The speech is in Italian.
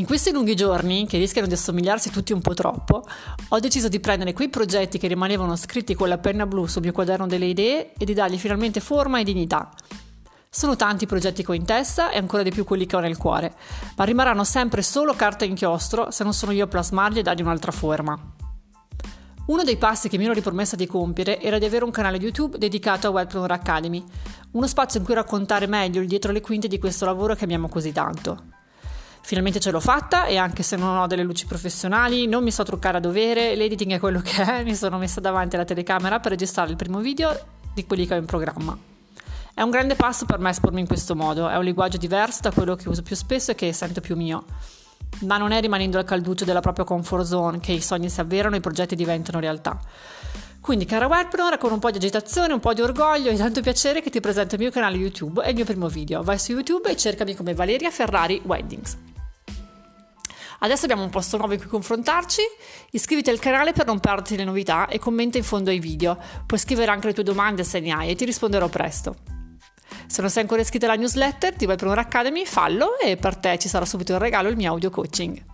In questi lunghi giorni, che rischiano di assomigliarsi tutti un po' troppo, ho deciso di prendere quei progetti che rimanevano scritti con la penna blu sul mio quaderno delle idee e di dargli finalmente forma e dignità. Sono tanti i progetti che ho in testa e ancora di più quelli che ho nel cuore, ma rimarranno sempre solo carta e inchiostro se non sono io a plasmarli e dargli un'altra forma. Uno dei passi che mi ero ripromessa di compiere era di avere un canale YouTube dedicato a Webpreneur Academy, uno spazio in cui raccontare meglio il dietro le quinte di questo lavoro che amiamo così tanto. Finalmente ce l'ho fatta e anche se non ho delle luci professionali, non mi so truccare a dovere, l'editing è quello che è, mi sono messa davanti alla telecamera per registrare il primo video di quelli che ho in programma. È un grande passo per me espormi in questo modo, è un linguaggio diverso da quello che uso più spesso e che sento più mio. Ma non è rimanendo al calduccio della propria comfort zone che i sogni si avverano e i progetti diventano realtà. Quindi, cara webpreneur, con un po' di agitazione, un po' di orgoglio e tanto piacere che ti presento il mio canale YouTube e il mio primo video. Vai su YouTube e cercami come Valeria Ferrari Weddings. Adesso abbiamo un posto nuovo in cui confrontarci. Iscriviti al canale per non perderti le novità e commenta in fondo ai video. Puoi scrivere anche le tue domande se ne hai e ti risponderò presto. Se non sei ancora iscritto alla newsletter di Webpreneur Academy, fallo e per te ci sarà subito in regalo il mio audio coaching.